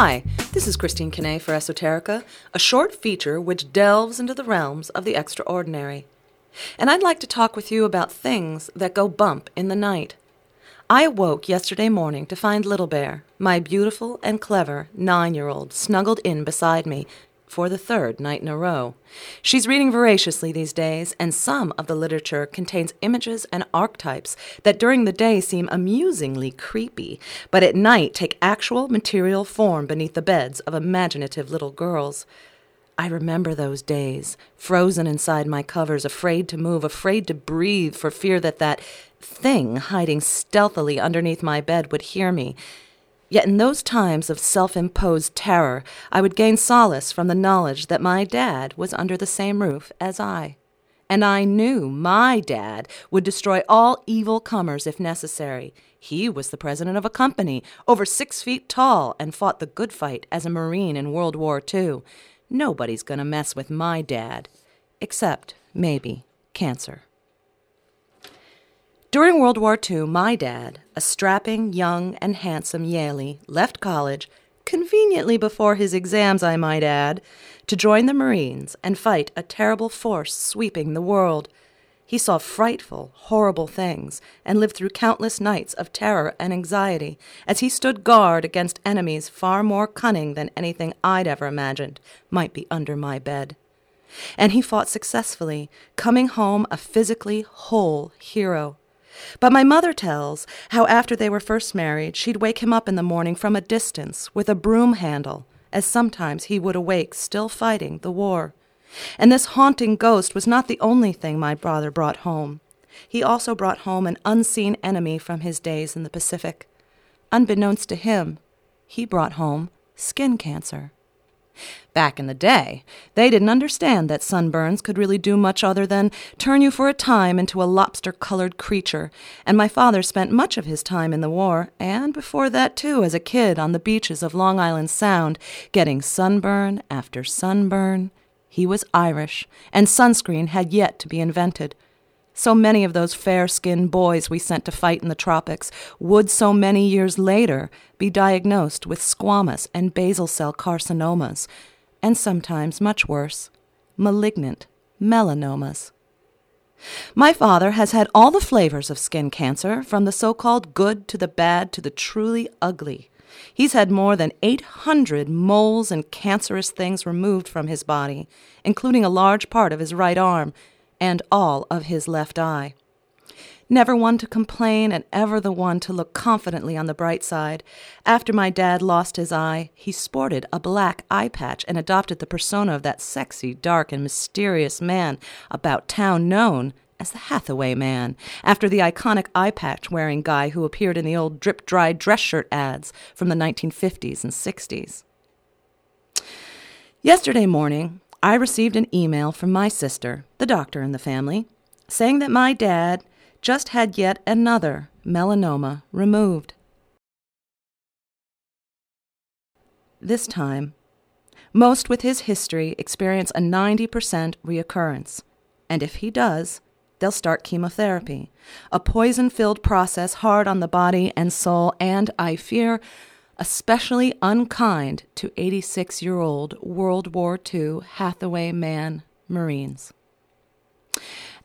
Hi, this is Christine Kane for Esoterica, a short feature which delves into the realms of the extraordinary. And I'd like to talk with you about things that go bump in the night. I awoke yesterday morning to find Little Bear, my beautiful and clever nine year old, snuggled in beside me for the third night in a row. She's reading voraciously these days, and some of the literature contains images and archetypes that during the day seem amusingly creepy, but at night take actual material form beneath the beds of imaginative little girls. I remember those days, frozen inside my covers, afraid to move, afraid to breathe for fear that that thing hiding stealthily underneath my bed would hear me Yet in those times of self imposed terror, I would gain solace from the knowledge that my dad was under the same roof as I. And I knew my dad would destroy all evil comers if necessary. He was the president of a company, over six feet tall, and fought the good fight as a Marine in World War II. Nobody's going to mess with my dad. Except, maybe, cancer. During World War II, my dad, a strapping, young, and handsome Yalie, left college, conveniently before his exams, I might add, to join the Marines and fight a terrible force sweeping the world. He saw frightful, horrible things and lived through countless nights of terror and anxiety as he stood guard against enemies far more cunning than anything I'd ever imagined might be under my bed. And he fought successfully, coming home a physically whole hero. But my mother tells how after they were first married, she'd wake him up in the morning from a distance with a broom handle, as sometimes he would awake still fighting the war. And this haunting ghost was not the only thing my father brought home. He also brought home an unseen enemy from his days in the Pacific. Unbeknownst to him, he brought home skin cancer. Back in the day, they didn't understand that sunburns could really do much other than turn you for a time into a lobster colored creature, and my father spent much of his time in the war, and before that too, as a kid on the beaches of Long Island Sound, getting sunburn after sunburn. He was Irish, and sunscreen had yet to be invented. So many of those fair skinned boys we sent to fight in the tropics would so many years later be diagnosed with squamous and basal cell carcinomas, and sometimes much worse, malignant melanomas. My father has had all the flavors of skin cancer, from the so called good to the bad to the truly ugly. He's had more than 800 moles and cancerous things removed from his body, including a large part of his right arm and all of his left eye. Never one to complain and ever the one to look confidently on the bright side. After my dad lost his eye, he sported a black eye patch and adopted the persona of that sexy, dark, and mysterious man about town known as the Hathaway Man, after the iconic eye patch wearing guy who appeared in the old drip dry dress shirt ads from the 1950s and 60s. Yesterday morning, I received an email from my sister, the doctor in the family, saying that my dad just had yet another melanoma removed. This time, most with his history experience a 90% reoccurrence, and if he does, they'll start chemotherapy, a poison filled process hard on the body and soul, and I fear especially unkind to 86 year old World War II Hathaway man Marines.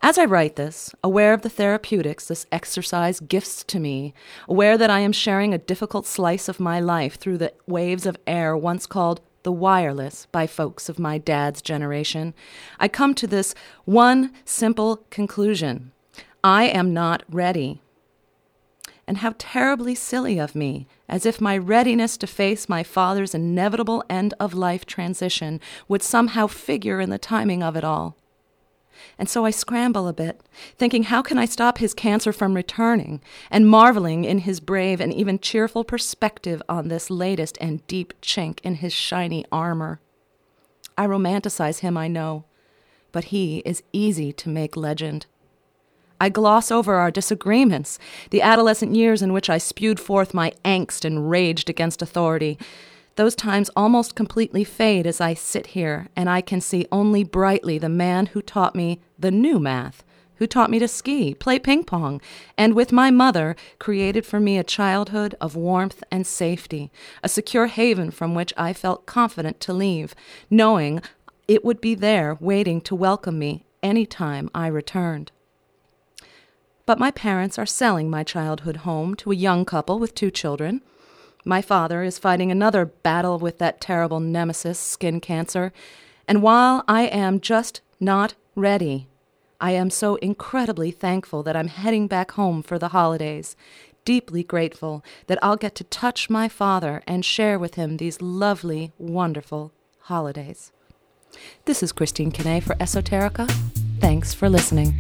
As I write this, aware of the therapeutics this exercise gifts to me, aware that I am sharing a difficult slice of my life through the waves of air once called the wireless by folks of my dad's generation, I come to this one simple conclusion I am not ready and how terribly silly of me, as if my readiness to face my father's inevitable end of life transition would somehow figure in the timing of it all. And so I scramble a bit, thinking how can I stop his cancer from returning, and marveling in his brave and even cheerful perspective on this latest and deep chink in his shiny armor. I romanticize him, I know, but he is easy to make legend. I gloss over our disagreements, the adolescent years in which I spewed forth my angst and raged against authority. Those times almost completely fade as I sit here and I can see only brightly the man who taught me the new math, who taught me to ski, play ping pong, and with my mother created for me a childhood of warmth and safety, a secure haven from which I felt confident to leave, knowing it would be there waiting to welcome me any time I returned. But my parents are selling my childhood home to a young couple with two children. My father is fighting another battle with that terrible nemesis, skin cancer, and while I am just not ready, I am so incredibly thankful that I'm heading back home for the holidays, deeply grateful that I'll get to touch my father and share with him these lovely, wonderful holidays. This is Christine Kane for Esoterica. Thanks for listening.